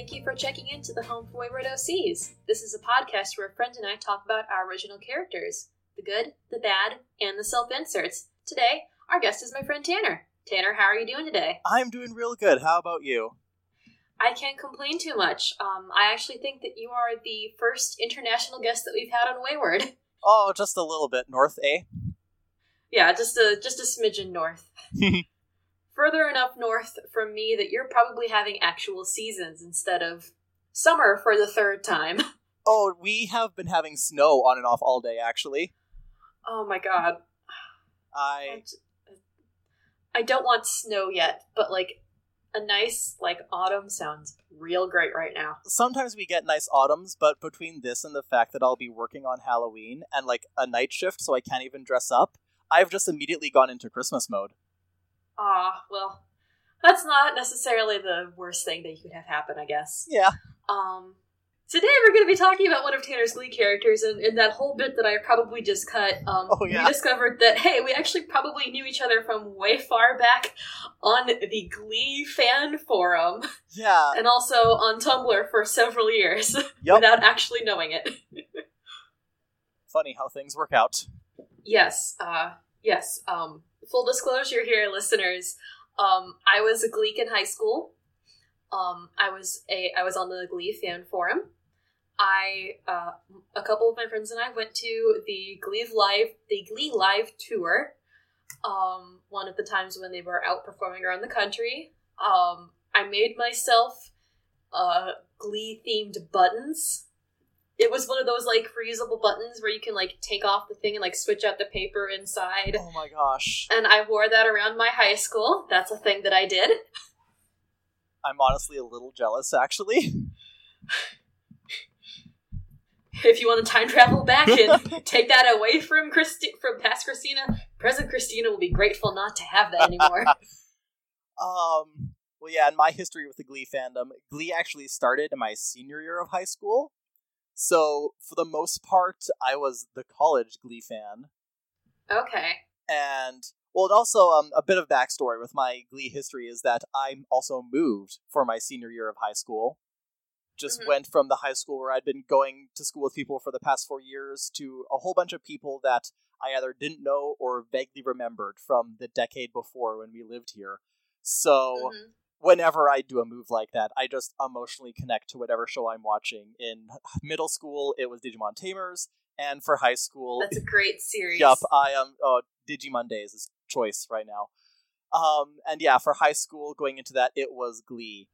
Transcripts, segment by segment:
Thank you for checking into the Home for Wayward OCs. This is a podcast where a friend and I talk about our original characters the good, the bad, and the self inserts. Today, our guest is my friend Tanner. Tanner, how are you doing today? I'm doing real good. How about you? I can't complain too much. Um, I actually think that you are the first international guest that we've had on Wayward. Oh, just a little bit north, eh? Yeah, just a just a smidgen north. Further enough north from me that you're probably having actual seasons instead of summer for the third time. Oh, we have been having snow on and off all day, actually. Oh my god. I I don't want snow yet, but like a nice like autumn sounds real great right now. sometimes we get nice autumns, but between this and the fact that I'll be working on Halloween and like a night shift, so I can't even dress up, I've just immediately gone into Christmas mode. Ah, well, that's not necessarily the worst thing that you could have happen, I guess. Yeah. Um, today we're going to be talking about one of Tanner's Glee characters, and in that whole bit that I probably just cut, um, Oh, yeah. we discovered that hey, we actually probably knew each other from way far back on the Glee fan forum, Yeah. and also on Tumblr for several years Yep. without actually knowing it. Funny how things work out. Yes, uh, yes. Um, full disclosure here, listeners. Um, I was a Gleek in high school. Um, I was a I was on the Glee fan forum. I uh, a couple of my friends and I went to the Glee live the Glee live tour. Um, one of the times when they were out performing around the country. Um, I made myself uh, Glee themed buttons it was one of those like reusable buttons where you can like take off the thing and like switch out the paper inside. Oh my gosh. And I wore that around my high school. That's a thing that I did. I'm honestly a little jealous, actually. If you want to time travel back and take that away from Christi- from past Christina, present Christina will be grateful not to have that anymore. Um, well, yeah, in my history with the Glee fandom, Glee actually started in my senior year of high school. So, for the most part, I was the college Glee fan. okay. And, well, and also um, a bit of backstory with my Glee history is that I also moved for my senior year of high school. Just Mhm. went from the high school where I'd been going to school with people for the past four years to a whole bunch of people that I either didn't know or vaguely remembered from the decade before when we lived here. So, Mhm. Whenever I do a move like that, I just emotionally connect to whatever show I'm watching. In middle school, it was Digimon Tamers, and for high school, That's a great series. yup, I am. Oh, Digimon Days is choice right now. Um, and yeah, for high school, going into that, it was Glee,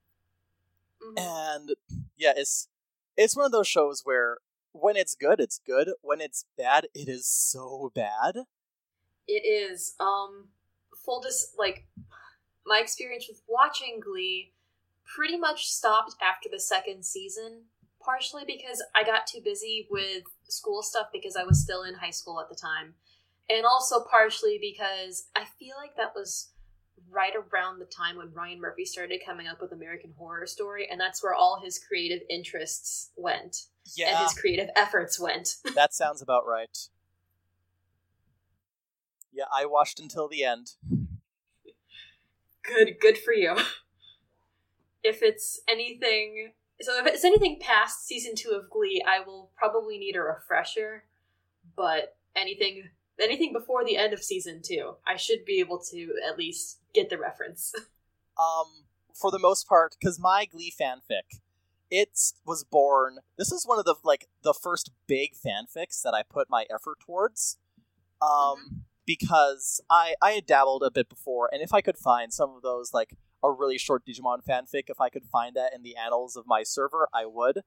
Mhm. and yeah, it's it's one of those shows where when it's good, it's good. When it's bad, it is so bad. It is. Um, full dis like my experience with watching Glee pretty much stopped after the second season. Partially because I got too busy with school stuff because I was still in high school at the time, and also partially because I feel like that was right around the time when Ryan Murphy started coming up with American Horror Story, and that's where all his creative interests went and his creative efforts went. that sounds about right. Yeah, I watched until the end. Good, good for you. If it's anything, so if it's anything past season two of Glee, I will probably need a refresher. But anything, anything before the end of season two, I should be able to at least get the reference. um for the most part because my glee fanfic it was born this is one of the like the first big fanfics that i put my effort towards um because i i had dabbled a bit before and if i could find some of those like a really short digimon fanfic if i could find that in the annals of my server i would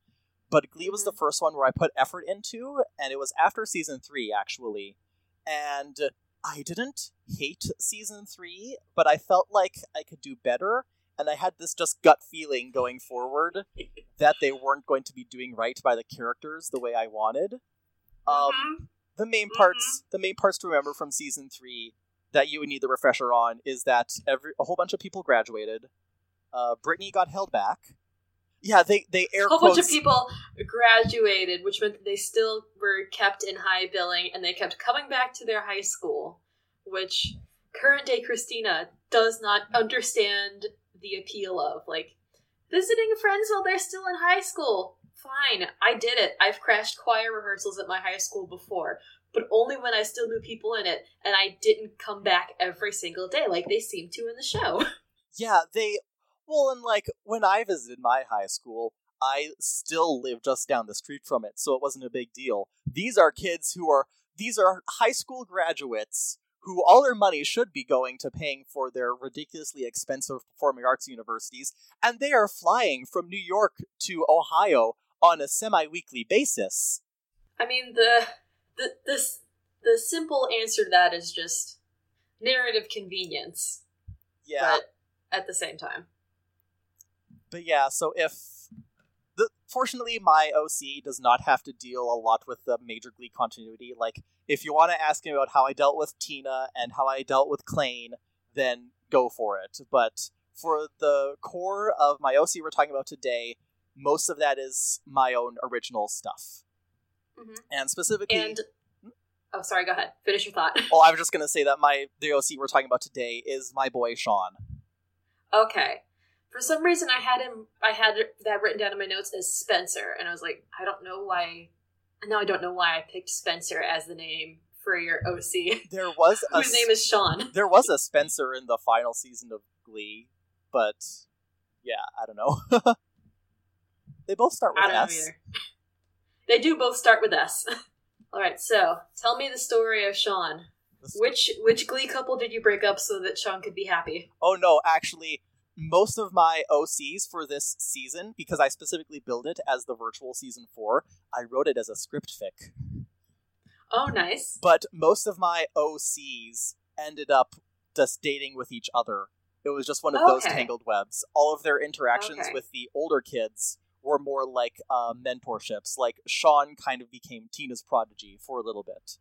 but glee was the first one where i put effort into and it was after season 3 actually and I didn't hate season three, but I felt like I could do better, and I had this just gut feeling going forward that they weren't going to be doing right by the characters the way I wanted. Um, Mhm. The main parts, the main parts to remember from season three that you would need the refresher on is that every a whole bunch of people graduated. Uh, Brittany got held back. Yeah, they they air a whole quotes. bunch of people graduated, which meant that they still were kept in high billing, and they kept coming back to their high school, which current day Christina does not understand the appeal of. Like, visiting friends while they're still in high school. Fine, I did it. I've crashed choir rehearsals at my high school before, but only when I still knew people in it, and I didn't come back every single day like they seem to in the show. Yeah, they. Well, and like when I visited my high school, I still live just down the street from it, so it wasn't a big deal. These are kids who are. These are high school graduates who all their money should be going to paying for their ridiculously expensive performing arts universities, and they are flying from New York to Ohio on a semi weekly basis. I mean, the the this the simple answer to that is just narrative convenience. Yeah. But at the same time. But yeah, so if the fortunately my OC does not have to deal a lot with the major Glee continuity. Like if you want to ask me about how I dealt with Tina and how I dealt with Klaine, then go for it. But for the core of my OC we're talking about today, most of that is my own original stuff. Mhm. And specifically And oh, sorry. Go ahead. Finish your thought. Oh, I was just gonna say that my the OC we're talking about today is my boy Sean. Okay. For some reason, I had him. I had that written down in my notes as Spencer, and I was like, I don't know why. Now I don't know why I picked Spencer as the name for your OC, There was a whose name is Sean. there was a Spencer in the final season of Glee, but yeah, I don't know. they both start with I don't S. They do both start with S. All right, so tell me the story of Sean. Which which Glee couple did you break up so that Sean could be happy? Oh no, actually, most of my OCs for this season, because I specifically built it as the virtual season four, I wrote it as a script fic. Oh, nice. But most of my OCs ended up just dating with each other. It was just one of those tangled webs. All of their interactions Okay. with the older kids were more like uh, mentorships. Like Sean kind of became Tina's prodigy for a little bit,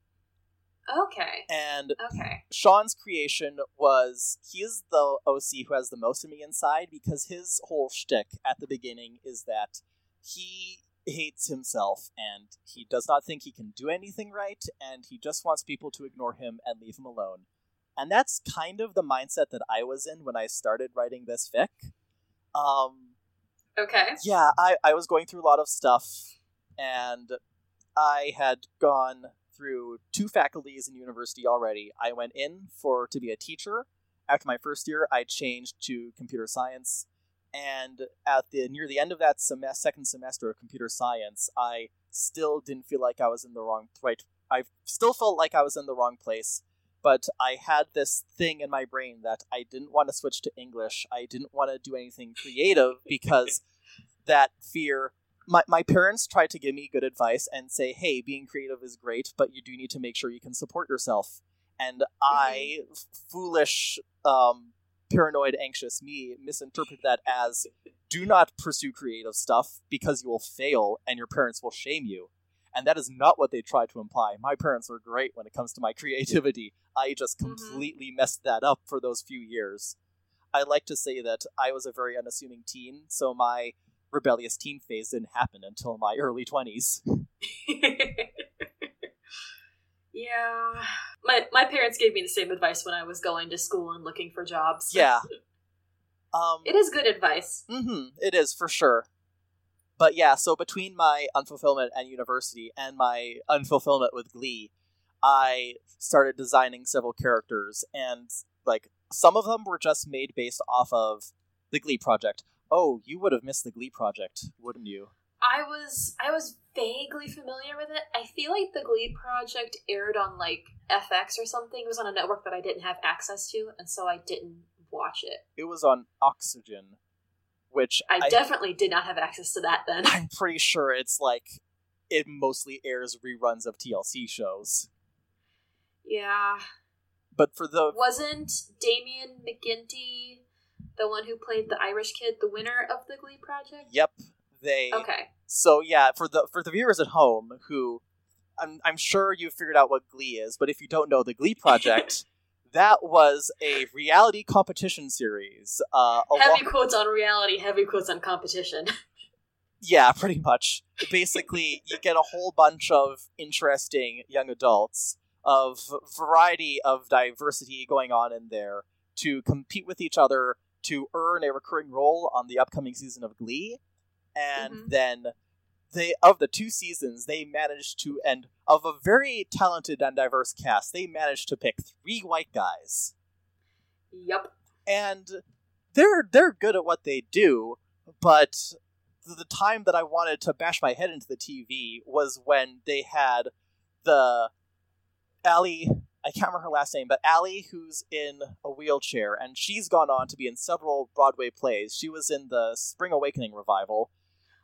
Okay. and Okay. Sean's creation was he is the OC who has the most of me inside because his whole shtick at the beginning is that he hates himself and he does not think he can do anything right and he just wants people to ignore him and leave him alone. And that's kind of the mindset that I was in when I started writing this fic. Um, Okay. yeah, I, I was going through a lot of stuff, and I had gone through two faculties in university already. I went in for to be a teacher. After my first year, I changed to computer science, and at the near the end of that semester, second semester of computer science, I still didn't feel like I was in the wrong right. I still felt like I was in the wrong place, but I had this thing in my brain that I didn't want to switch to English. I didn't want to do anything creative because that fear. My, my parents tried to give me good advice and say, hey, being creative is great, but you do need to make sure you can support yourself. And I, foolish, um, paranoid, anxious me, misinterpreted that as do not pursue creative stuff because you will fail and your parents will shame you. And that is not what they tried to imply. My parents were great when it comes to my creativity. I just Mhm. completely messed that up for those few years. I like to say that I was a very unassuming teen, so my rebellious teen phase didn't happen until my early 20s. yeah. My my parents gave me the same advice when I was going to school and looking for jobs. Yeah. Um, It is good advice. hmm it is for sure. But yeah, so between my unfulfillment and university and my unfulfillment with Glee, I started designing several characters, and like some of them were just made based off of the Glee project. Oh, you would have missed the Glee project, wouldn't you? I was I was vaguely familiar with it. I feel like the Glee project aired on like FX or something. It was on a network that I didn't have access to, and so I didn't watch it. It was on Oxygen, which I, I, definitely did not have access to that then. I'm pretty sure it's like it mostly airs reruns of TLC shows. yeah. But for the Wasn't Damian McGinty the one who played the Irish kid the winner of the Glee project? yep, they Okay. So yeah, for the for the viewers at home who I'm I'm sure you figured out what Glee is, but if you don't know the Glee project, that was a reality competition series. Uh Heavy quotes on reality, heavy quotes on competition. yeah, pretty much. Basically, you get a whole bunch of interesting young adults of variety of diversity going on in there to compete with each other to earn a recurring role on the upcoming season of Glee, and Mhm. then they of the two seasons they managed to and of a very talented and diverse cast they managed to pick three white guys Yep. and they're they're good at what they do but the the time that i wanted to bash my head into the tv was when they had the Allie, I can't remember her last name, but Allie, who's in a wheelchair, and she's gone on to be in several Broadway plays. She was in the Spring Awakening revival,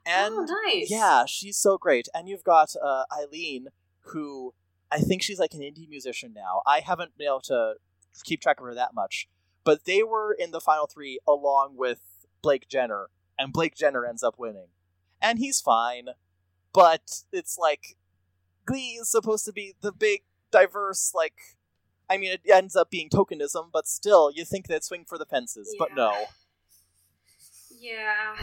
and oh, nice. yeah, she's so great. And you've got uh, Eileen, who I think she's like an indie musician now. I haven't been able to keep track of her that much, but they were in the final three along with Blake Jenner, and Blake Jenner ends up winning, and he's fine. But it's like Glee is supposed to be the big, diverse, like. I mean, it ends up being tokenism, but still, you think they'd swing for the fences, but no. Yeah.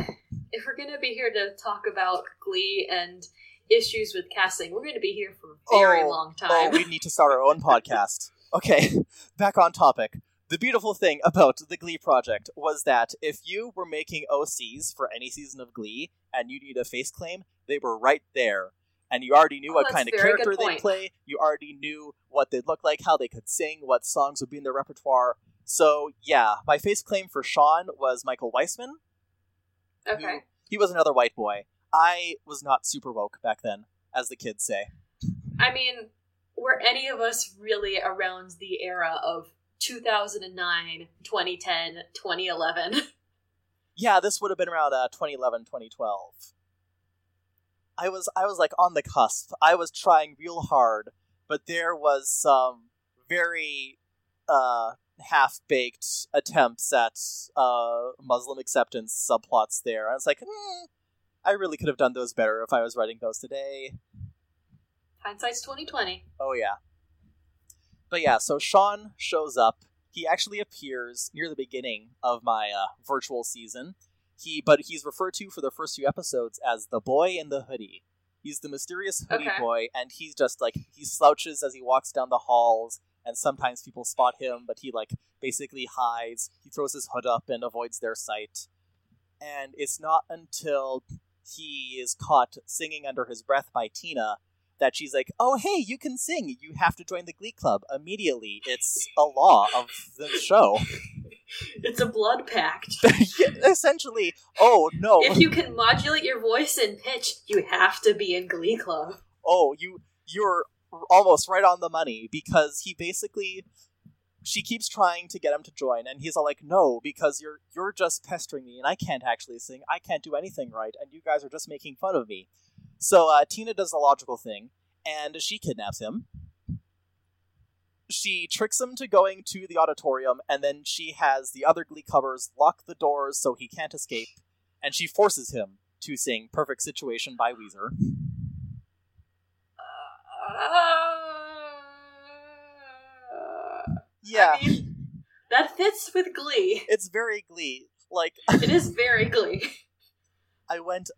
If we're gonna be here to talk about Glee and issues with casting, we're gonna be here for a very Oh, long Oh, time. we need to start our own podcast. Okay, back on topic. The beautiful thing about the Glee project was that if you were making OCs for any season of Glee and you need a face claim, they were right there. And you already knew Oh, what kind of a very good character they'd play. You already knew what they'd look like, how they could sing, what songs would be in their repertoire. So, yeah, my face claim for Sean was Michael Weisman. Okay. who- he was another white boy. I was not super woke back then, as the kids say. I mean, were any of us really around the era of 2009, 2010, 2011? Yeah, this would have been around uh, 2011, 2012. I was I was like on the cusp. I was trying real hard, but there was some very uh, half-baked attempts at uh, Muslim acceptance subplots there. I was like, hmm, I really could have done those better if I was writing those today. Hindsight's 2020. Oh yeah. But yeah, so Sean shows up. He actually appears near the beginning of my uh, virtual season. He, but he's referred to for the first few episodes as the boy in the hoodie. He's the mysterious hoodie Okay. boy, and he's just like he slouches as he walks down the halls, and sometimes people spot him, but he like basically hides. He throws his hood up and avoids their sight. And it's not until he is caught singing under his breath by Tina that she's like, "Oh, hey, you can sing. You have to join the Glee Club immediately. It's a law of the show." It's a blood pact. Yeah, Essentially, oh no, if you can modulate your voice and pitch, you have to be in Glee Club. oh you you're almost right on the money because he basically she keeps trying to get him to join and he's all like no because you're you're just pestering me and i can't actually sing. I can't do anything right and you guys are just making fun of me. So uh, tina does the logical thing and she kidnaps him. She tricks him to going to the auditorium and then she has the other glee covers lock the doors so he can't escape and she forces him to sing perfect situation by weezer Uh, yeah I mean, that fits with Glee. it's very glee like It is very Glee. I went.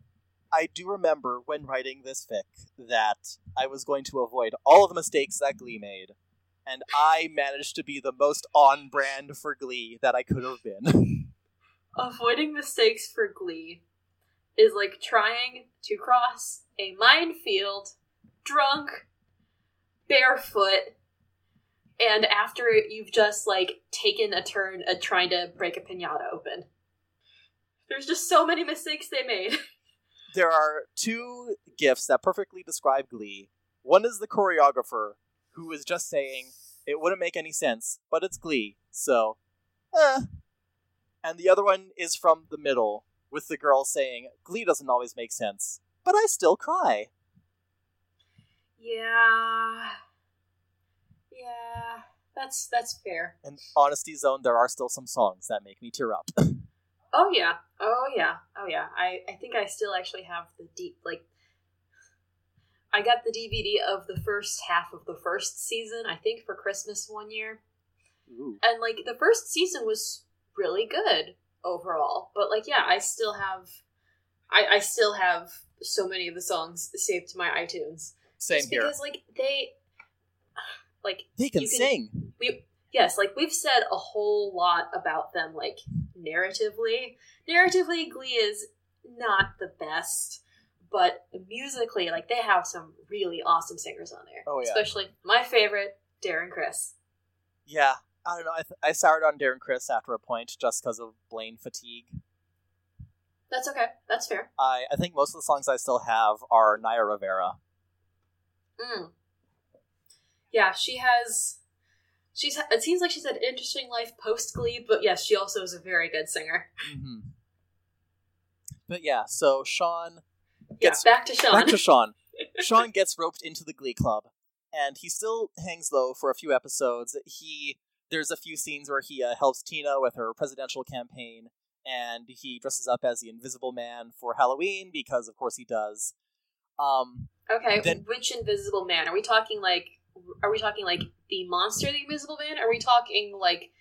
I do remember when writing this fic that I was going to avoid all of the mistakes that Glee made, and I managed to be the most on brand for Glee that I could have been. Avoiding mistakes for Glee is like trying to cross a minefield drunk, barefoot, and after you've just like taken a turn at trying to break a pinata open. There's just so many mistakes they made. there are two gifts that perfectly describe Glee. One is the choreographer who is just saying it wouldn't make any sense, but it's Glee, so eh. And the other one is from the middle with the girl saying Glee doesn't always make sense, but I still cry. Yeah. Yeah. That's that's fair. In Honesty Zone, there are still some songs that make me tear up. Oh yeah. Oh yeah. Oh yeah. I I think I still actually have the deep like I got the DVD of the first half of the first season, I think for Christmas one year. Ooh. And like the first season was really good overall. But like yeah, I still have I I still have so many of the songs saved to my iTunes. Same Just here. because like they like They can can- sing. we yes, like we've said a whole lot about them like narratively. Narratively, Glee is not the best, but musically, like they have some really awesome singers on there. Oh, yeah. Especially my favorite, Darren Criss. Yeah, I don't know. I, th- I soured on Darren Criss after a point just because of Blaine fatigue. That's okay. That's fair. I, I think most of the songs I still have are Naya Rivera. Mm. Yeah, she has. She's. It seems like she's had an interesting life post Glee, but yes, she also is a very good singer. hmm But yeah, so Sean Yeah, Gets- back to Sean. back to Sean. Sean gets roped into the Glee Club, and he still hangs low for a few episodes. He there's a few scenes where he uh, helps Tina with her presidential campaign, and he dresses up as the Invisible Man for Halloween because, of course, he does. Um, okay, Then- which Invisible Man are we talking? Like, are we talking like the monster, the Invisible Man? Are we talking like,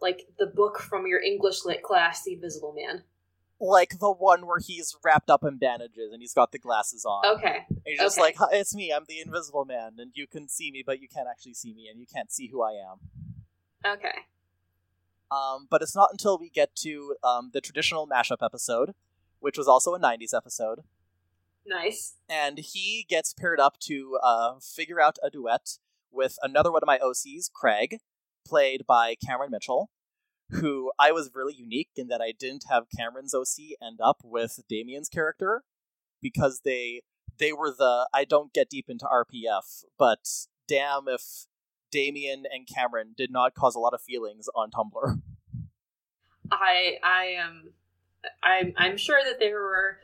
like the book from your English lit class, the Invisible Man? like the one where he's wrapped up in bandages and he's got the glasses on. Okay, And he's just okay. like, it's me. I'm the Invisible Man, and you can see me, but you can't actually see me, and you can't see who I am." okay, Um, but it's not until we get to um, the traditional mashup episode, which was also a '90s episode, nice. and he gets paired up to uh, figure out a duet with another one of my OCs, Craig, played by Cameron Mitchell, who I was really unique in that I didn't have Cameron's OC end up with Damian's character because they they were the I don't get deep into RPF, but damn if Damian and Cameron did not cause a lot of feelings on Tumblr. I I am I'm I'm sure that there were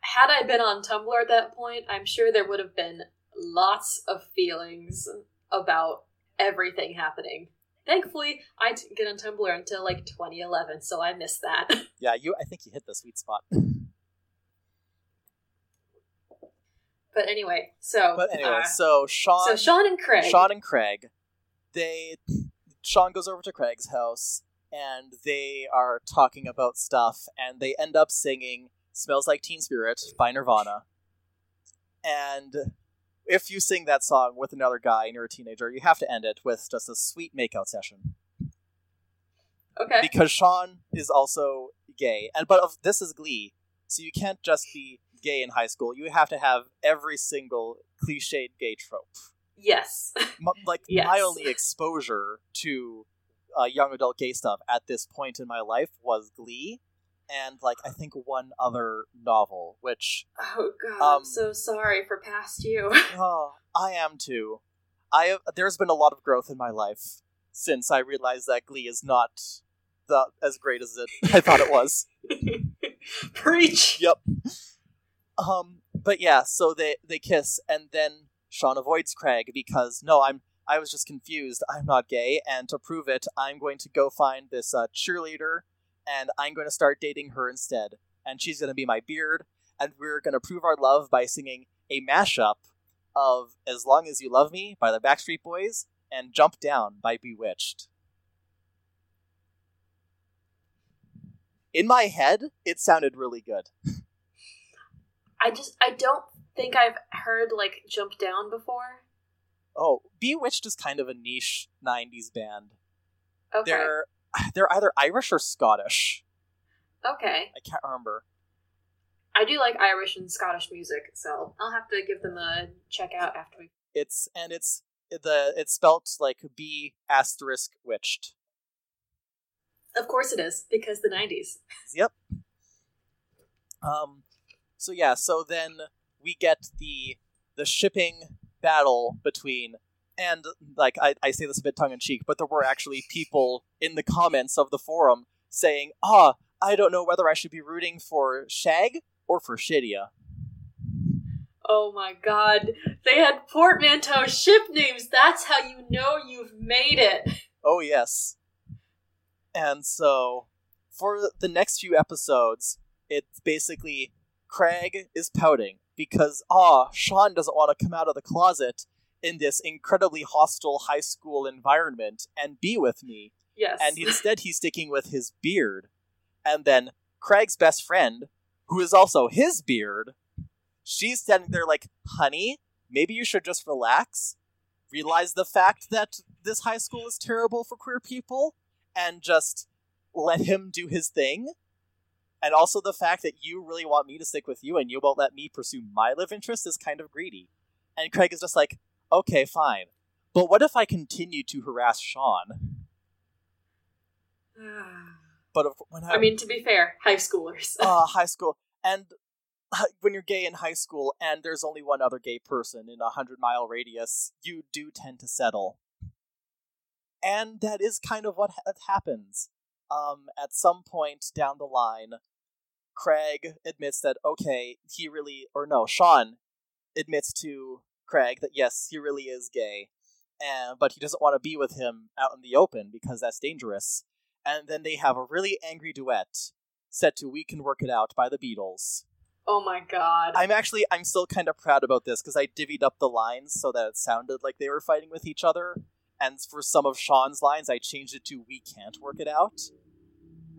had I been on Tumblr at that point, I'm sure there would have been lots of feelings about everything happening. Thankfully, I didn't get on Tumblr until like 2011, so I missed that. Yeah, you I think you hit the sweet spot. but anyway, so But anyway, uh, so Sean so Sean and Craig. Sean and Craig, they Sean goes over to Craig's house and they are talking about stuff and they end up singing Smells Like Teen Spirit by Nirvana. And if you sing that song with another guy and you're a teenager, you have to end it with just a sweet makeout session. okay, Because Sean is also gay. And but of, this is Glee, so you can't just be gay in high school. You have to have every single cliched gay trope yes, m- like Yes. my only exposure to uh, young adult gay stuff at this point in my life was Glee, and like I think one other novel, which oh god, Um, I'm so sorry for past you. oh, I am too. I have, there's been a lot of growth in my life since I realized that Glee is not the as great as it I thought it was. Preach. Yep. Um, but yeah, so they they kiss, and then Sean avoids Craig because no, I'm I was just confused. I'm not gay, and to prove it, I'm going to go find this uh, cheerleader, and I'm going to start dating her instead, and she's going to be my beard, and we're going to prove our love by singing a mashup of "As Long as You Love Me" by the Backstreet Boys and "Jump Down" by Bewitched. In my head, it sounded really good. I just I don't think I've heard like jump down before. Oh, Bewitched is kind of a niche '90s band. Okay. They're they're either Irish or Scottish. Okay. I can't remember. I do like Irish and Scottish music, so I'll have to give them a check out after we. It's and it's the it's spelt like B asterisk witched. Of course it is because the '90s. Yep. Um. So yeah. So then we get the the shipping battle between and like I, I say this a bit tongue in cheek, but there were actually people in the comments of the forum saying, "Ah, I don't know whether I should be rooting for Shag or for Shidia." Oh my god, they had portmanteau ship names. That's how you know you've made it. Oh yes. And so for the next few episodes, it's basically Craig is pouting because ah, Sean doesn't want to come out of the closet in this incredibly hostile high school environment and be with me. Yes. And instead he's sticking with his beard. And then Craig's best friend, who is also his beard, she's standing there like, honey, maybe you should just relax, realize the fact that this high school is terrible for queer people, and just let him do his thing. And also the fact that you really want me to stick with you and you won't let me pursue my live interest is kind of greedy. And Craig is just like, okay, fine. But what if I continue to harass Sean? But if, when I, I mean, to be fair, high schoolers. uh, high school, and when you're gay in high school and there's only one other gay person in a hundred mile radius, you do tend to settle. And that is kind of what ha- happens. Um, at some point down the line, Craig admits that okay, he really, or no, Sean admits to Craig that yes, he really is gay, and but he doesn't want to be with him out in the open because that's dangerous. And then they have a really angry duet set to "We Can Work It Out" by the Beatles. oh my god. I'm actually I'm still kind of proud about this because I divvied up the lines so that it sounded like they were fighting with each other. And for some of Sean's lines, I changed it to "We can't work it out."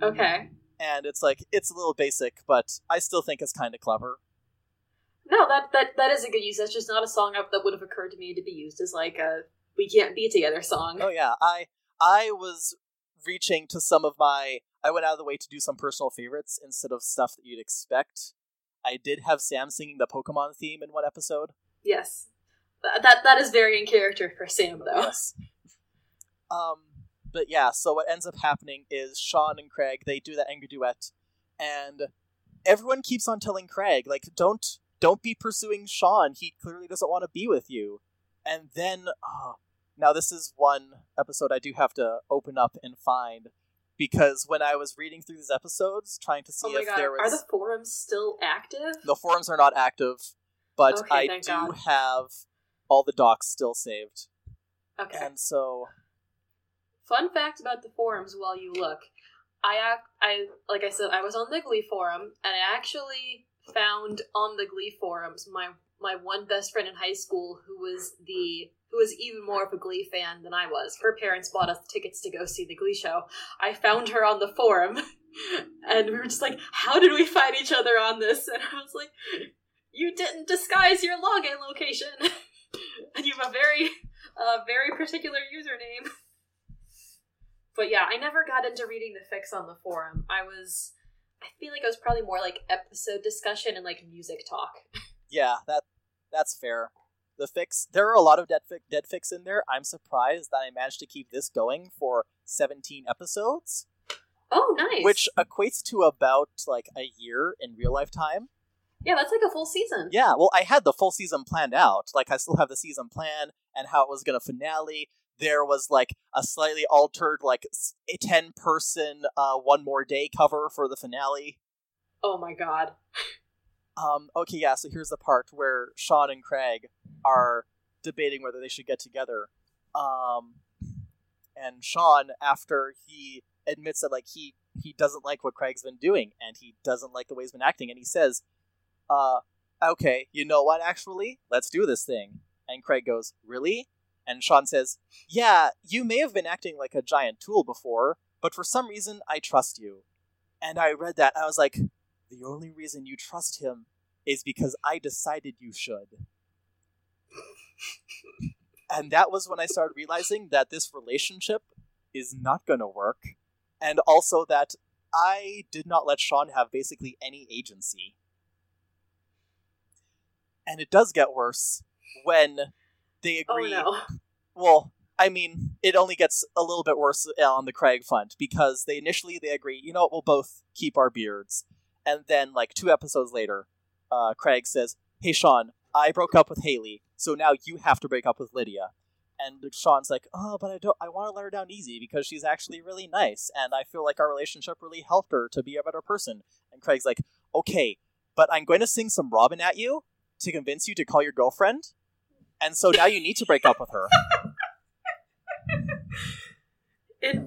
okay. And it's like it's a little basic, but I still think it's kind of clever. No, that that that is a good use. That's just not a song that would have occurred to me to be used as like a "We Can't Be Together" song. Oh yeah, I I was reaching to some of my I went out of the way to do some personal favorites instead of stuff that you'd expect. I did have Sam singing the Pokemon theme in one episode. Yes, Th- that that is very in character for Sam, though. Yes. Um, but yeah, so what ends up happening is Sean and Craig they do that angry duet, and everyone keeps on telling Craig like, "Don't don't be pursuing Sean. He clearly doesn't want to be with you." And then, oh, now this is one episode I do have to open up and find because when I was reading through these episodes, trying to oh see Oh if god, there was are the forums still active? the forums are not active, but Okay, I do God. have all the docs still saved, Okay. and so Fun fact about the forums while you look. I I like I said I was on the Glee forum and I actually found on the Glee forums my my one best friend in high school who was the who was even more of a Glee fan than I was. Her parents bought us tickets to go see the Glee show. I found her on the forum and we were just like, "How did we find each other on this?" And I was like, "You didn't disguise your login location." and you have a very uh, very particular username. But yeah, I never got into reading the fix on the forum. I was, I feel like I was probably more like episode discussion and like music talk. Yeah, that that's fair. The fix there are a lot of dead fic, dead fix in there. I'm surprised that I managed to keep this going for 17 episodes, Oh, nice. which equates to about like a year in real life time. yeah, that's like a full season. Yeah, well, I had the full season planned out. Like I still have the season plan and how it was going to finale. There was like a slightly altered like a 10 person uh one more day cover for the finale. Oh my god. Um, okay, yeah, so here's the part where Sean and Craig are debating whether they should get together. Um, and Sean, after he admits that like he he doesn't like what Craig's been doing and he doesn't like the way he's been acting, and he says, "Uh, okay, you know what? Actually, let's do this thing." And Craig goes, "Really?" And Sean says, "Yeah, you may have been acting like a giant tool before, but for some reason, I trust you." And I read that, and I was like, the only reason you trust him is because I decided you should. and that was when I started realizing that this relationship is not going to work. And also that I did not let Sean have basically any agency. And it does get worse when they Oh agree no. well i mean it only gets a little bit worse on the craig front because they initially they agree you know what? We'll both keep our beards. And then like two episodes later uh, craig says hey sean i broke up with haley so now you have to break up with lydia. And sean's like oh but i don't i want to let her down easy because she's actually really nice and i feel like our relationship really helped her to be a better person. And craig's like okay but i'm going to sing some Robyn at you to convince you to call your girlfriend and so now you need to break up with her It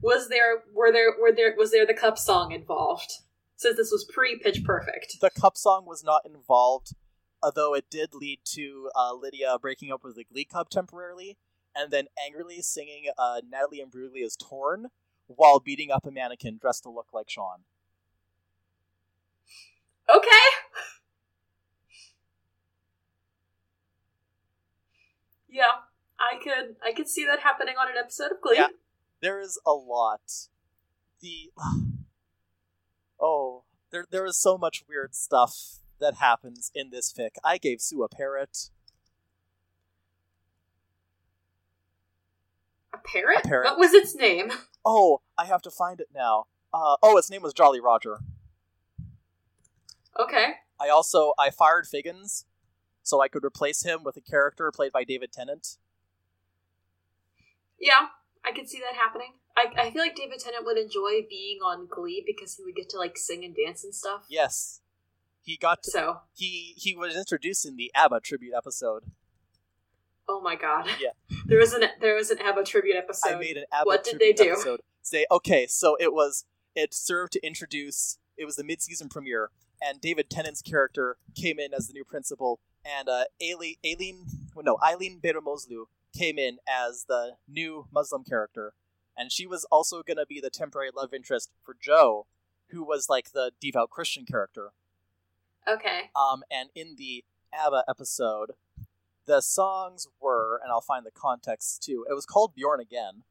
was there. Were there? Were there? Was there the cup song involved? Since this was pre Pitch Perfect. the cup song was not involved, although it did lead to uh, Lydia breaking up with the Glee Club temporarily, and then angrily singing uh, Natalie Imbruglia's "Torn" while beating up a mannequin dressed to look like Sean. Okay. Yeah, I could. I could see that happening on an episode of Glee. Yeah. There is a lot, the oh, there there is so much weird stuff that happens in this fic. I gave Sue a parrot. A parrot? A parrot. What was its name? Oh, I have to find it now. Uh, oh, its name was Jolly Roger. Okay. I also I fired Figgins, so I could replace him with a character played by David Tennant. Yeah, I could see that happening. I, I feel like David Tennant would enjoy being on Glee because he would get to like sing and dance and stuff. Yes, he got to, So, he he was introduced in the ABBA tribute episode. oh my god. Yeah. There was an there was an ABBA tribute episode. I made an ABBA what did they do? episode. Say okay, so it was it served to introduce. It was the mid-season premiere, and David Tennant's character came in as the new principal, and uh, Aileen, Aileen, well, no, Eileen Bayramoglu came in as the new Muslim character, and she was also going to be the temporary love interest for Joe, who was like the devout Christian character. Okay. Um, and in the ABBA episode, the songs were, and I'll find the context too. It was called Bjorn Again,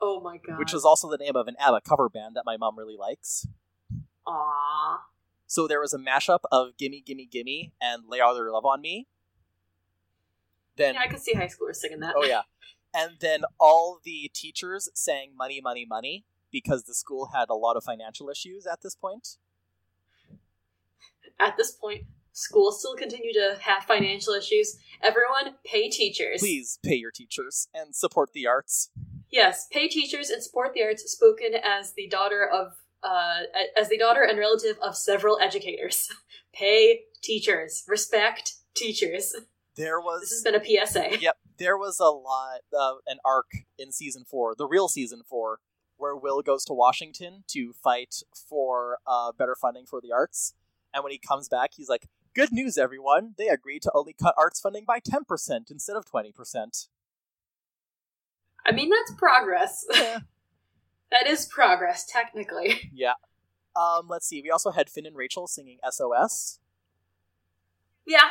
Oh my god. which was also the name of an ABBA cover band that my mom really likes. Aww. So there was a mashup of "Gimme, Gimme, Gimme" and "Lay All Their Love on Me." Then, Yeah, I could see high schoolers singing that. oh yeah, and then all the teachers sang "Money, Money, Money" because the school had a lot of financial issues at this point. At this point, schools still continue to have financial issues. Everyone, pay teachers. Please pay your teachers and support the arts. Yes, pay teachers and support the arts. Spoken as the daughter of, uh, as the daughter and relative of several educators. pay teachers. Respect teachers. There was. This has been a PSA. yep, there was a lot of an arc in season four, the real season four, where Will goes to Washington to fight for uh, better funding for the arts, and when he comes back, he's like, "Good news, everyone! They agreed to only cut arts funding by ten percent instead of twenty percent." I mean, that's progress. That is progress, technically. Yeah. Um, let's see. We also had Finn and Rachel singing SOS Yeah,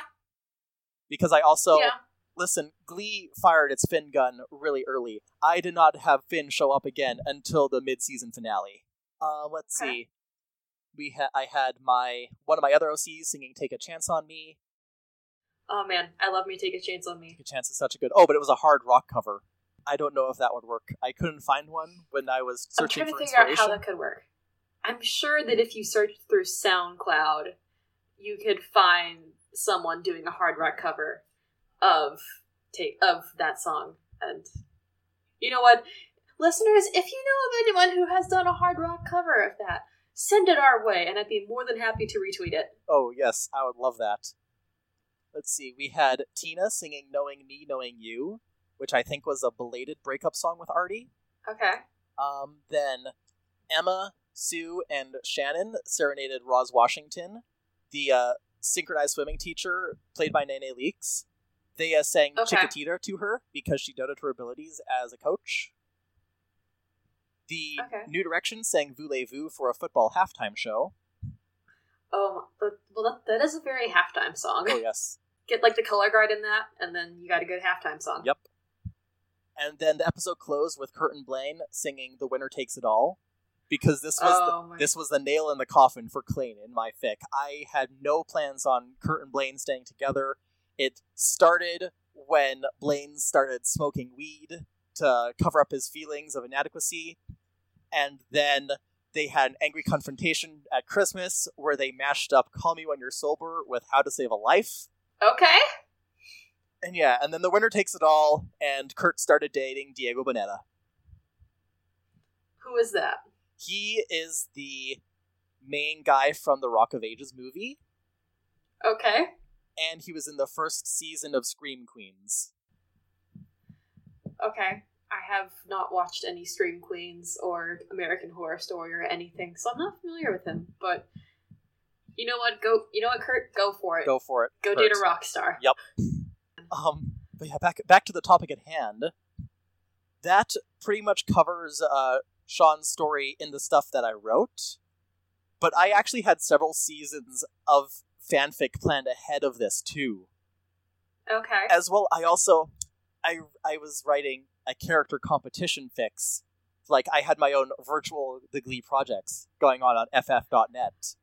because I also yeah. listen. Glee fired its Finn gun really early. I did not have Finn show up again until the mid-season finale. Uh, let's Okay. see. We had I had my one of my other OCs singing "Take a Chance on Me." Oh man, I love me take a chance on me. Take a Chance is such a good. Oh, but it was a hard rock cover. I don't know if that would work. I couldn't find one when I was searching for inspiration. I'm trying to figure out how that could work. I'm sure that if you searched through SoundCloud, you could find someone doing a hard rock cover of take of that song. And you know what, listeners, if you know of anyone who has done a hard rock cover of that, send it our way, and I'd be more than happy to retweet it. Oh, yes, I would love that. Let's see, we had Tina singing Knowing Me, Knowing You, which I think was a belated breakup song with Artie. Okay. Um, then Emma, Sue, and Shannon serenaded Roz Washington, the uh, synchronized swimming teacher played by Nene Leakes. They uh, sang Okay. Chiquitita to her because she doted her abilities as a coach. The Okay. New Direction sang Voulez-Vous for a football halftime show. Um. But, well, that, that is a very halftime song. Oh, yes. Get like the color guard in that, and then you got a good halftime song. Yep. And then the episode closed with Kurt and Blaine singing "The Winner Takes It All," because this was Oh the, this was the nail in the coffin for Klaine in my fic. I had no plans on Kurt and Blaine staying together. It started when Blaine started smoking weed to cover up his feelings of inadequacy, and then they had an angry confrontation at Christmas where they mashed up "Call Me When You're Sober" with "How to Save a Life." Okay. And yeah, and then the winner takes it all, and Kurt started dating Diego Boneta. Who is that? He is the main guy from the Rock of Ages movie, Okay. and he was in the first season of Scream Queens. Okay. I have not watched any Scream Queens or American Horror Story or anything, so I'm not familiar with him. But you know what? Go. You know what, Kurt? Go for it. Go for it. Go Kurt. date a rock star. Yep. Um, but yeah, back back to the topic at hand. That pretty much covers uh, Sean's story in the stuff that I wrote. But I actually had several seasons of fanfic planned ahead of this too. Okay. as well i also i i was writing a character competition fix like I had my own virtual the Glee projects going on on FF.net,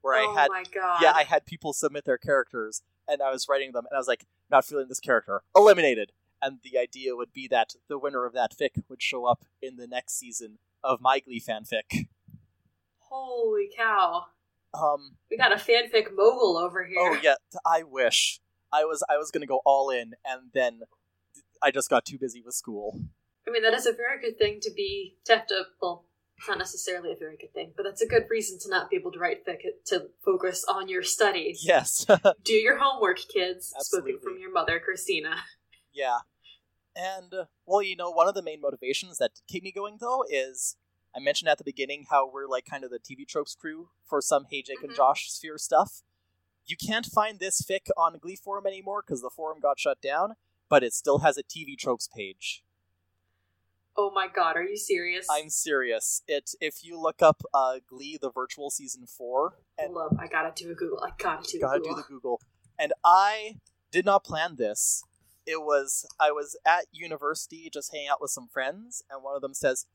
where oh I had my god. yeah I had people submit their characters and I was writing them and I was like not feeling this character eliminated, and the idea would be that the winner of that fic would show up in the next season of my Glee fanfic. Holy cow. Um, We got a fanfic mogul over here. oh yeah, I wish I was I was gonna go all in, and then I just got too busy with school. I mean, that is a very good thing to be to have to. Well, it's not necessarily a very good thing, but that's a good reason to not be able to write fic to focus on your studies. Yes, Do your homework, kids. Absolutely. Spoken from your mother, Christina. yeah, and uh, well, you know, one of the main motivations that keep me going though is I mentioned at the beginning how we're like kind of the TV tropes crew for some Hey Jake and Mhm. Josh sphere stuff. You can't find this fic on Glee forum anymore because the forum got shut down, but it still has a TV tropes page. Oh my god, are you serious? I'm serious. It if you look up uh, Glee the virtual season four and Hold up, I gotta do a Google. I gotta do gotta Google. do the Google. And I did not plan this. It was I was at university just hanging out with some friends, and one of them says,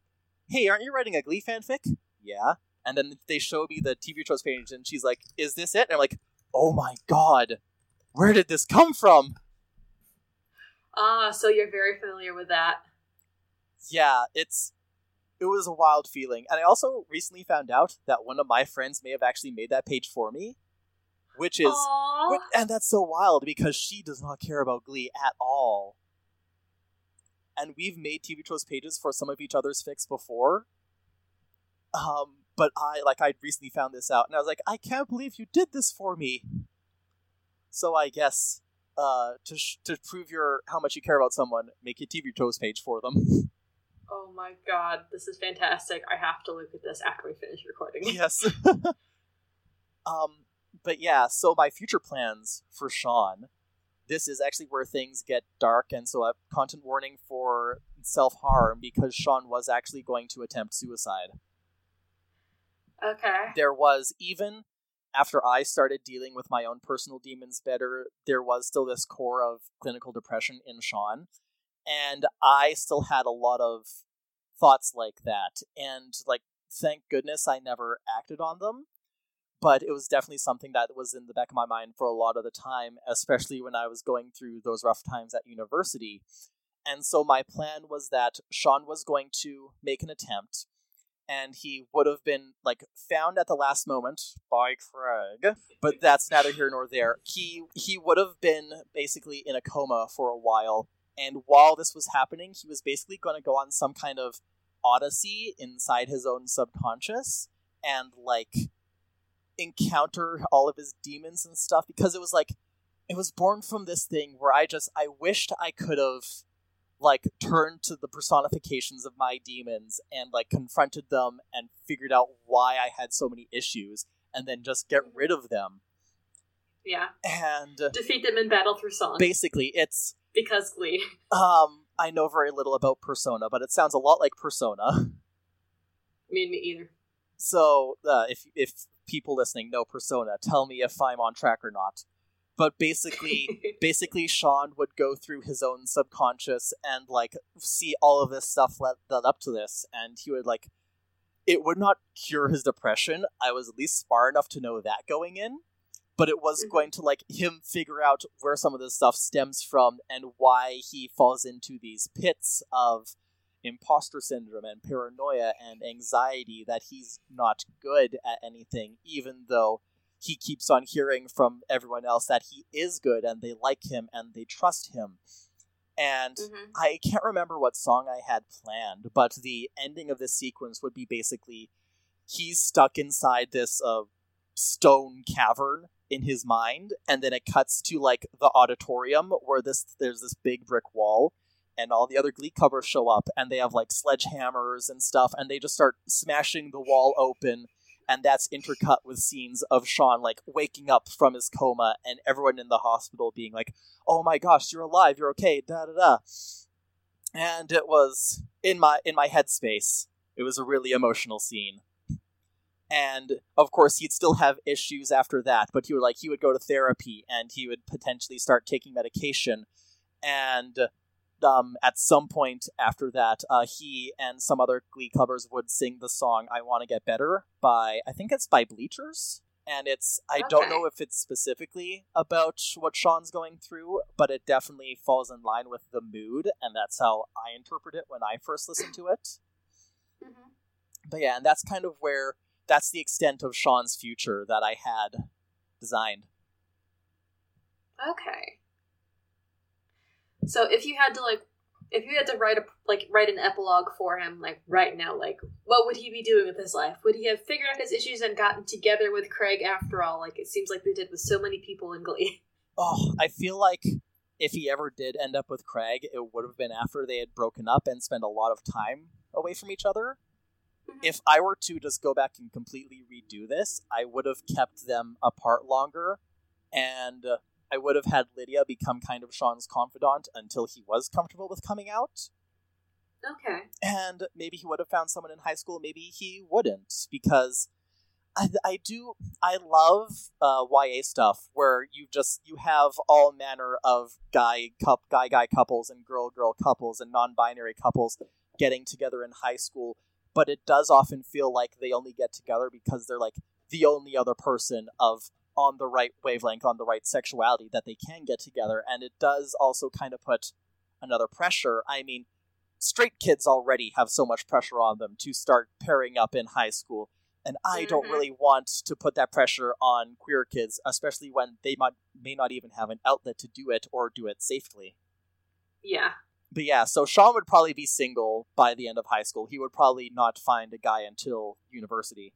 "Hey, aren't you writing a Glee fanfic?" Yeah. And then they show me the TV tropes page, and she's like, "Is this it?" And I'm like, "Oh my god, where did this come from?" Ah, so you're very familiar with that. Yeah, it's it was a wild feeling. And I also recently found out that one of my friends may have actually made that page for me, which is Aww. And that's so wild because she does not care about Glee at all. And we've made TV pages for some of each other's fics before. Um, but I like I recently found this out, and I was like, I can't believe you did this for me. So I guess uh, to sh- to prove your how much you care about someone, make a TV page for them. Oh my god, this is fantastic. I have to look at this after we finish recording. yes. um, but yeah, so my future plans for Sean, this is actually where things get dark, and so a content warning for self harm because Sean was actually going to attempt suicide. Okay. There was even after I started dealing with my own personal demons better, there was still this core of clinical depression in Sean, and I still had a lot of thoughts like that, and like thank goodness I never acted on them but it was definitely something that was in the back of my mind for a lot of the time, especially when I was going through those rough times at university. And so my plan was that Sean was going to make an attempt, and he would have been like found at the last moment by Craig. But that's neither here nor there. He he would have been basically in a coma for a while, and while this was happening, he was basically going to go on some kind of odyssey inside his own subconscious and like encounter all of his demons and stuff because it was like it was born from this thing where I just I wished I could have like turned to the personifications of my demons and like confronted them and figured out why I had so many issues and then just get rid of them. Yeah. And Defeat them in battle through song. basically it's because Glee. um I know very little about Persona, but it sounds a lot like Persona. I mean, me either. So uh, if if people listening know Persona, tell me if I'm on track or not. But basically, basically, Sean would go through his own subconscious and like see all of this stuff led, led up to this, and he would like. It would not cure his depression. I was at least smart enough to know that going in, but it was Mhm. going to like him figure out where some of this stuff stems from and why he falls into these pits of imposter syndrome and paranoia and anxiety that he's not good at anything, even though he keeps on hearing from everyone else that he is good and they like him and they trust him. And Mhm. I can't remember what song I had planned, but the ending of this sequence would be basically he's stuck inside this uh, stone cavern in his mind, and then it cuts to like the auditorium where this there's this big brick wall, and all the other Glee covers show up, and they have like sledgehammers and stuff, and they just start smashing the wall open, and that's intercut with scenes of Sean like waking up from his coma, and everyone in the hospital being like, "Oh my gosh, you're alive, you're okay," da da da. And it was in my in my headspace. It was a really emotional scene. And of course, he'd still have issues after that, but he would like he would go to therapy and he would potentially start taking medication. And um, at some point after that, uh, he and some other Glee covers would sing the song "I Want to Get Better" by I think it's by Bleachers, and it's I don't know if it's specifically about what Sean's going through, but it definitely falls in line with the mood, and that's how I interpret it when I first listened to it. Mhm. But yeah, and that's kind of where that's the extent of Sean's future that I had designed. Okay. So if you had to like, if you had to write a like write an epilogue for him, like right now, like what would he be doing with his life? Would he have figured out his issues and gotten together with Craig after all? Like it seems like they did with so many people in Glee. Oh, I feel like if he ever did end up with Craig, it would have been after they had broken up and spent a lot of time away from each other. If I were to just go back and completely redo this, I would have kept them apart longer, and I would have had Lydia become kind of Sean's confidant until he was comfortable with coming out. Okay. and maybe he would have found someone in high school maybe he wouldn't because i, I do i love uh, ya stuff where you just you have all manner of guy cup guy guy couples and girl girl couples and non-binary couples getting together in high school but it does often feel like they only get together because they're like the only other person of on the right wavelength on the right sexuality that they can get together and it does also kind of put another pressure i mean straight kids already have so much pressure on them to start pairing up in high school and i don't Mhm. really want to put that pressure on queer kids especially when they might may not even have an outlet to do it or do it safely Yeah. But yeah so sean would probably be single by the end of high school he would probably not find a guy until university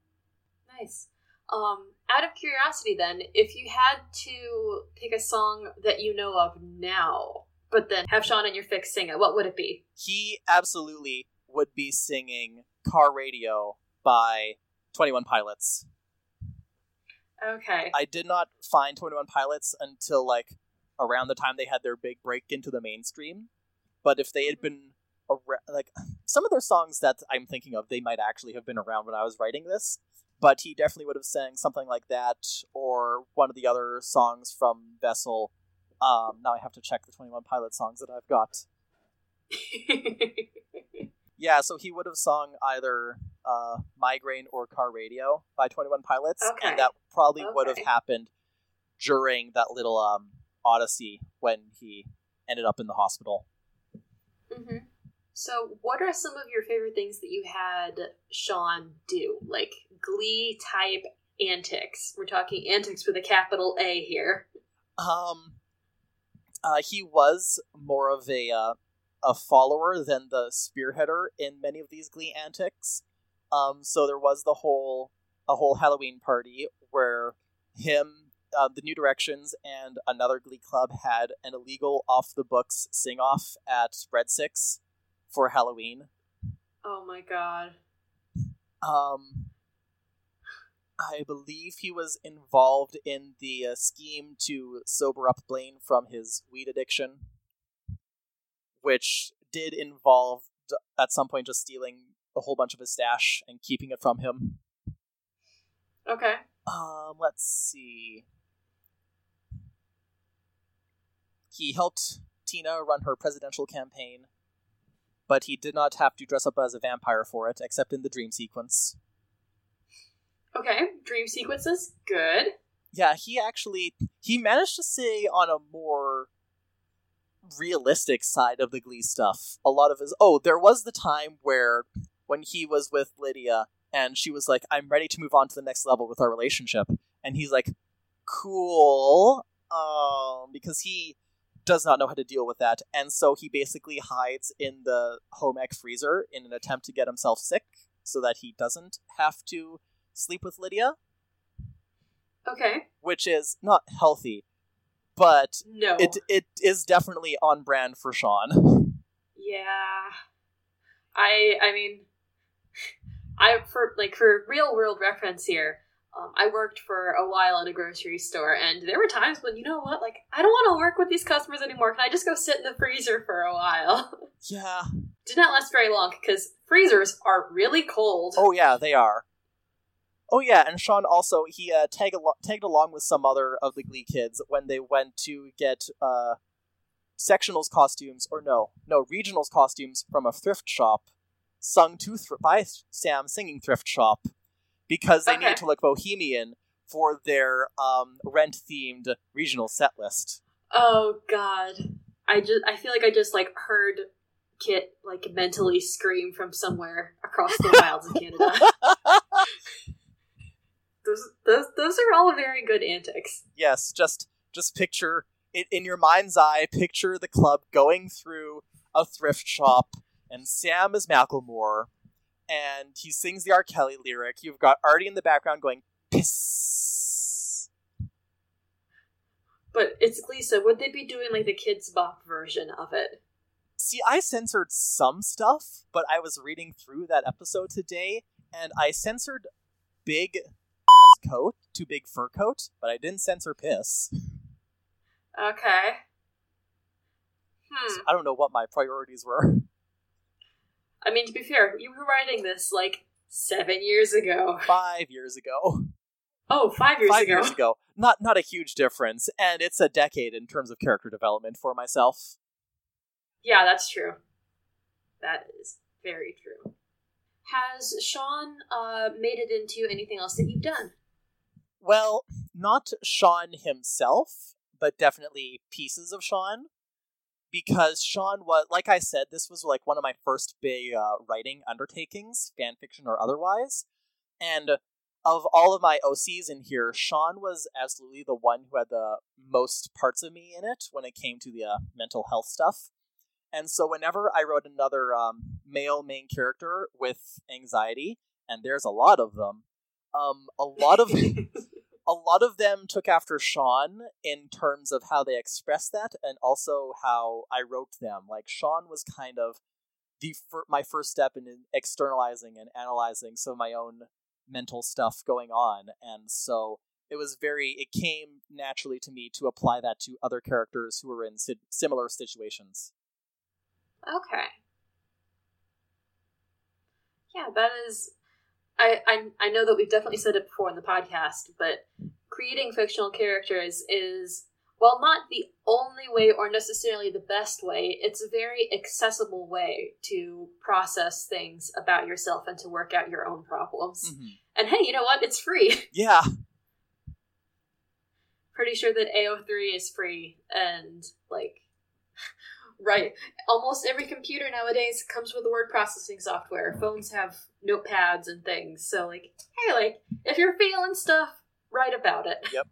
Nice. Um, out of curiosity, then, if you had to pick a song that you know of now, but then have Sean and your fix sing it, what would it be? he absolutely would be singing car radio by 21 pilots Okay. I did not find 21 Pilots until like around the time they had their big break into the mainstream. But if they had been like some of their songs that I'm thinking of, they might actually have been around when I was writing this. But he definitely would have sang something like that, or one of the other songs from Vessel. Um, now I have to check the 21 Pilot songs that I've got. Yeah, so he would have sung either uh, Migraine or Car Radio by 21 Pilots, Okay. and that probably would have happened during that little um, odyssey when he ended up in the hospital. Hmm So, what are some of your favorite things that you had Sean do? Like Glee type antics. We're talking antics with a capital A here. Um, uh, he was more of a uh, a follower than the spearheader in many of these Glee antics. Um, so there was the whole a whole Halloween party where him, uh, the New Directions, and another Glee club had an illegal off the books sing off at Red Six for Halloween. Oh my god. Um, I believe he was involved in the uh, scheme to sober up Blaine from his weed addiction, which did involve d- at some point just stealing a whole bunch of his stash and keeping it from him. Okay. Um, let's see. He helped Tina run her presidential campaign, but he did not have to dress up as a vampire for it, except in the dream sequence. Okay. Dream sequences. Good. yeah he actually he managed to stay on a more realistic side of the glee stuff a lot of his oh there was the time where when he was with lydia and she was like i'm ready to move on to the next level with our relationship and he's like cool um because he does not know how to deal with that and so he basically hides in the home ec freezer in an attempt to get himself sick so that he doesn't have to sleep with lydia Okay. which is not healthy, but No. it it is definitely on brand for Sean. Yeah. I I mean I for like for real world reference here, um, I worked for a while in a grocery store and there were times when you know what, like I don't want to work with these customers anymore. Can I just go sit in the freezer for a while? Yeah. Did not last very long because freezers are really cold. Oh yeah, they are. Oh yeah, and Sean also he uh, tag alo- tagged along with some other of the Glee kids when they went to get uh sectionals costumes, or no, no regionals costumes from a thrift shop, sung to thr by Sam singing thrift shop, because they Okay. needed to look bohemian for their um, rent themed regional set list. Oh God, I just I feel like I just like heard Kit like mentally scream from somewhere across the wilds of Canada. Those those those are all very good antics. yes, just just picture it in your mind's eye. Picture the club going through a thrift shop, and Sam is Macklemore, and he sings the R. Kelly lyric. You've got Artie in the background going piss. But it's so would they be doing like the Kidz Bop version of it? See, I censored some stuff, but I was reading through that episode today, and I censored big ass coat, too big fur coat, but I didn't censor piss. Okay. Hmm. I don't know what my priorities were. I mean, to be fair, you were writing this like seven years ago. Five years ago. Oh, five years Five ago. years ago. Not not a huge difference, and it's a decade in terms of character development for myself. Yeah, that's true. That is very true. Has Sean uh, made it into anything else that you've done? Well, not Sean himself, but definitely pieces of Sean. Because Sean was, like I said, this was like one of my first big uh, writing undertakings, fan fiction or otherwise. And of all of my OCs in here, Sean was absolutely the one who had the most parts of me in it when it came to the uh, mental health stuff. And so whenever I wrote another um, male main character with anxiety, and there's a lot of them, um, a lot of a lot of them took after Sean in terms of how they expressed that, and also how I wrote them. Like Sean was kind of the fir- my first step in externalizing and analyzing some of my own mental stuff going on, and so it was very it came naturally to me to apply that to other characters who were in si- similar situations. Okay. Yeah, that is. I, I I know that we've definitely said it before in the podcast, but creating fictional characters is while not the only way or necessarily the best way, it's a very accessible way to process things about yourself and to work out your own problems. Mm-hmm. And hey, you know what? It's free. Yeah, Pretty sure that AO3 is free and like right almost every computer nowadays comes with a word processing software. Phones have notepads and things. So like, hey, like if you're feeling stuff, write about it. Yep.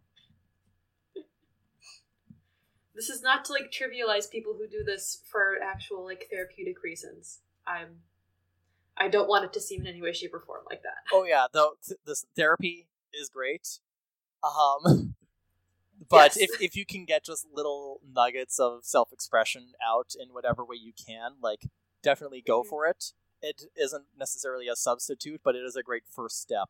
this is not to like trivialize people who do this for actual like therapeutic reasons. I'm I don't want it to seem in any way, shape, or form like that. Oh yeah, though th- this therapy is great. Um but Yes. if if you can get just little nuggets of self-expression out in whatever way you can, like definitely go Mhm. for it. It isn't necessarily a substitute, but it is a great first step.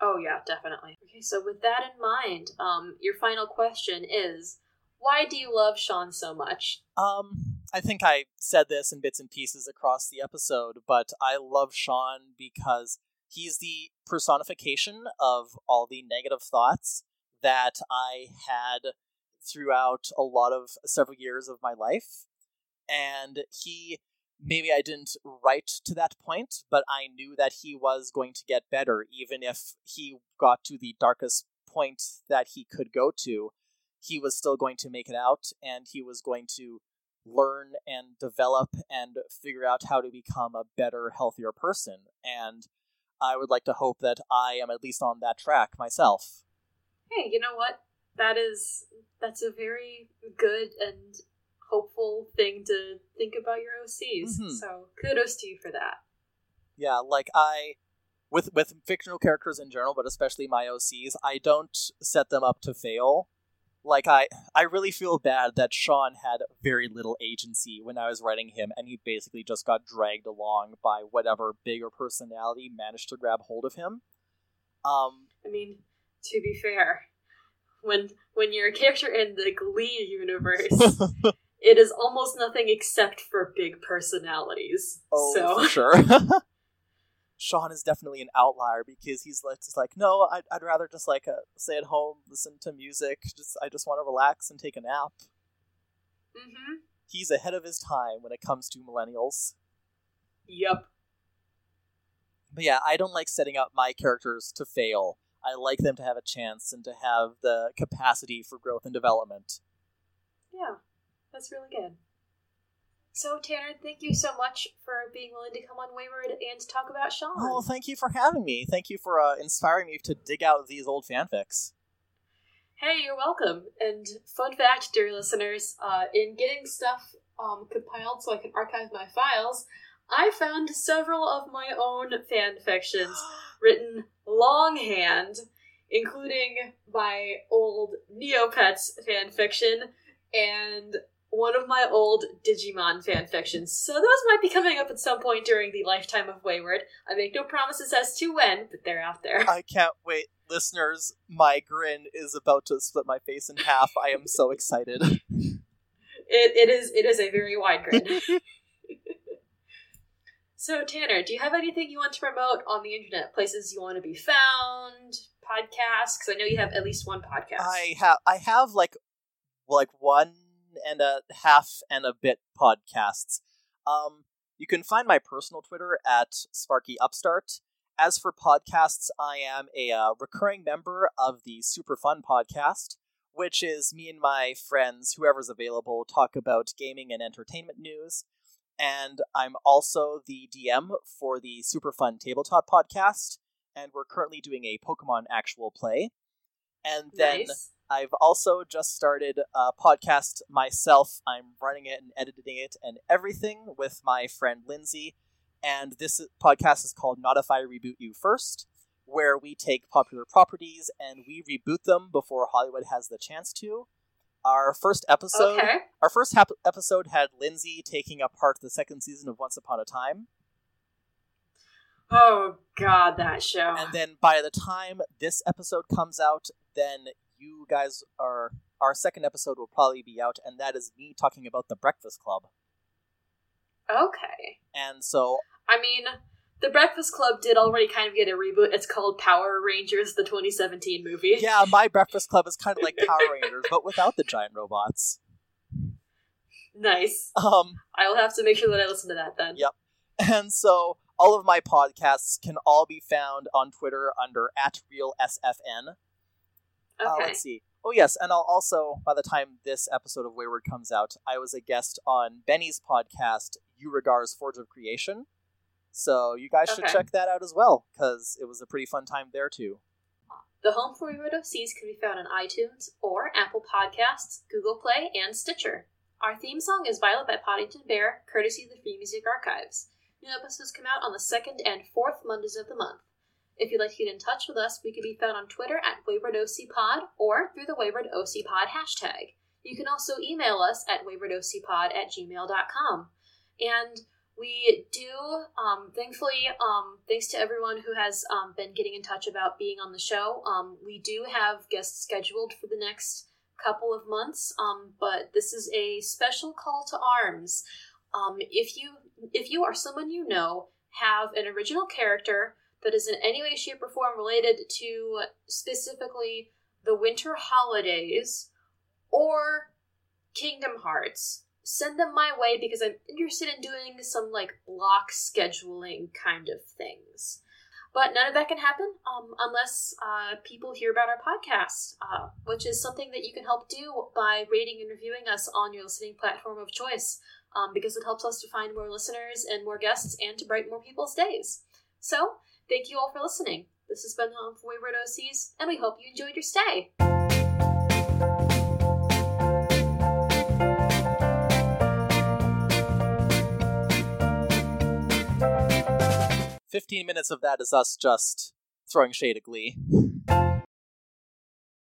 Oh yeah, definitely. Okay, so with that in mind, um, your final question is, why do you love Sean so much? Um, I think I said this in bits and pieces across the episode, but I love Sean because he's the personification of all the negative thoughts that I had throughout a lot of several years of my life. And he, maybe I didn't write to that point, but I knew that he was going to get better, even if he got to the darkest point that he could go to. He was still going to make it out, and he was going to learn and develop and figure out how to become a better, healthier person. And I would like to hope that I am at least on that track myself. Hey, you know what? That is that's a very good and hopeful thing to think about your OCs. Mhm. So kudos to you for that. Yeah, like I with with fictional characters in general, but especially my OCs, I don't set them up to fail. Like I I really feel bad that Sean had very little agency when I was writing him and he basically just got dragged along by whatever bigger personality managed to grab hold of him. Um I mean, to be fair, when when you're a character in the Glee universe, it is almost nothing except for big personalities. Oh, so for sure. Sean is definitely an outlier because he's like, just like, no, I'd, I'd rather just like uh, stay at home, listen to music. Just I just want to relax and take a nap. Mm-hmm. He's ahead of his time when it comes to millennials. Yep. But yeah, I don't like setting up my characters to fail. I like them to have a chance and to have the capacity for growth and development. Yeah, that's really good. So, Tanner, thank you so much for being willing to come on Wayward and talk about Sean. Oh, thank you for having me. Thank you for uh, inspiring me to dig out these old fanfics. Hey, you're welcome. And fun fact, dear listeners, uh, in getting stuff um, compiled so I can archive my files, I found several of my own fan fictions written longhand, including my old Neopets fan fiction and one of my old Digimon fan fictions. So those might be coming up at some point during the lifetime of Wayward. I make no promises as to when, but they're out there. I can't wait. Listeners, my grin is about to split my face in half. I am so excited. It, it is it is a very wide grin. so Tanner, do you have anything you want to promote on the internet? Places you want to be found? Podcasts? Because I know you have at least one podcast. I have I have like like one and a half and a bit podcasts. Um, you can find my personal Twitter at Sparky Upstart. As for podcasts, I am a uh, recurring member of the Super Fun podcast, which is me and my friends, whoever's available, talk about gaming and entertainment news. And I'm also the DM for the Super Fun Tabletop podcast, and we're currently doing a Pokemon actual play. And then nice. I've also just started a podcast myself. I'm running it and editing it and everything with my friend Lindsay. And this podcast is called Not If I Reboot You First, where we take popular properties and we reboot them before Hollywood has the chance to. Our first episode, Okay. our first hap- episode had Lindsay taking apart the second season of Once Upon a Time. Oh God, that show. And then by the time this episode comes out, then you guys are our second episode will probably be out, and that is me talking about the Breakfast Club. okay. And so I mean, the Breakfast Club did already kind of get a reboot. It's called Power Rangers, the 2017 movie. yeah, my Breakfast Club is kind of like Power Rangers, but without the giant robots. Nice. Um, I will have to make sure that I listen to that then. Yep. and so all of my podcasts can all be found on Twitter under at RealSFN. Uh, Okay. let's see. Oh yes, and I'll also, by the time this episode of Wayward comes out, I was a guest on Benny's podcast, Eurigar's Forge of Creation. So you guys should Okay. check that out as well, because it was a pretty fun time there too. The Home for Wayward OCs can be found on iTunes or Apple Podcasts, Google Play, and Stitcher. Our theme song is Violet by Podington Bear, courtesy of the Free Music Archives. New episodes come out on the second and fourth Mondays of the month. If you'd like to get in touch with us, we can be found on Twitter at WaywardOCPod or through the WaywardOCPod hashtag. You can also email us at waywardocpod at gmail.com. And we do, um, thankfully, um, thanks to everyone who has um, been getting in touch about being on the show, um, we do have guests scheduled for the next couple of months. Um, but this is a special call to arms. Um, if you if you or someone you know have an original character that is in any way, shape, or form related to specifically the winter holidays or Kingdom Hearts, send them my way because I'm interested in doing some like block scheduling kind of things. But none of that can happen um, unless uh, people hear about our podcast, uh, which is something that you can help do by rating and reviewing us on your listening platform of choice, um, because it helps us to find more listeners and more guests and to brighten more people's days. So, thank you all for listening. This has been Home for Wayward OCs, and we hope you enjoyed your stay. Fifteen minutes of that is us just throwing shade at Glee.